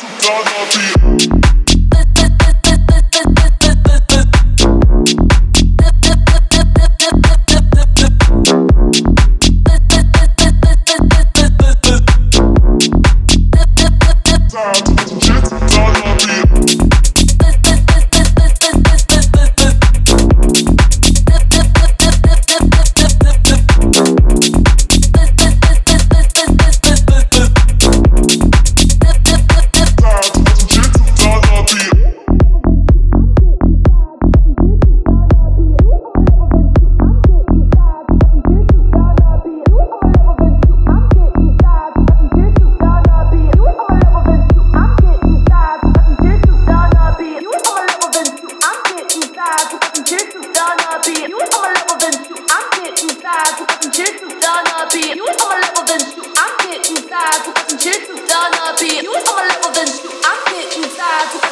Don't know.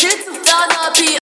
Kids is gonna be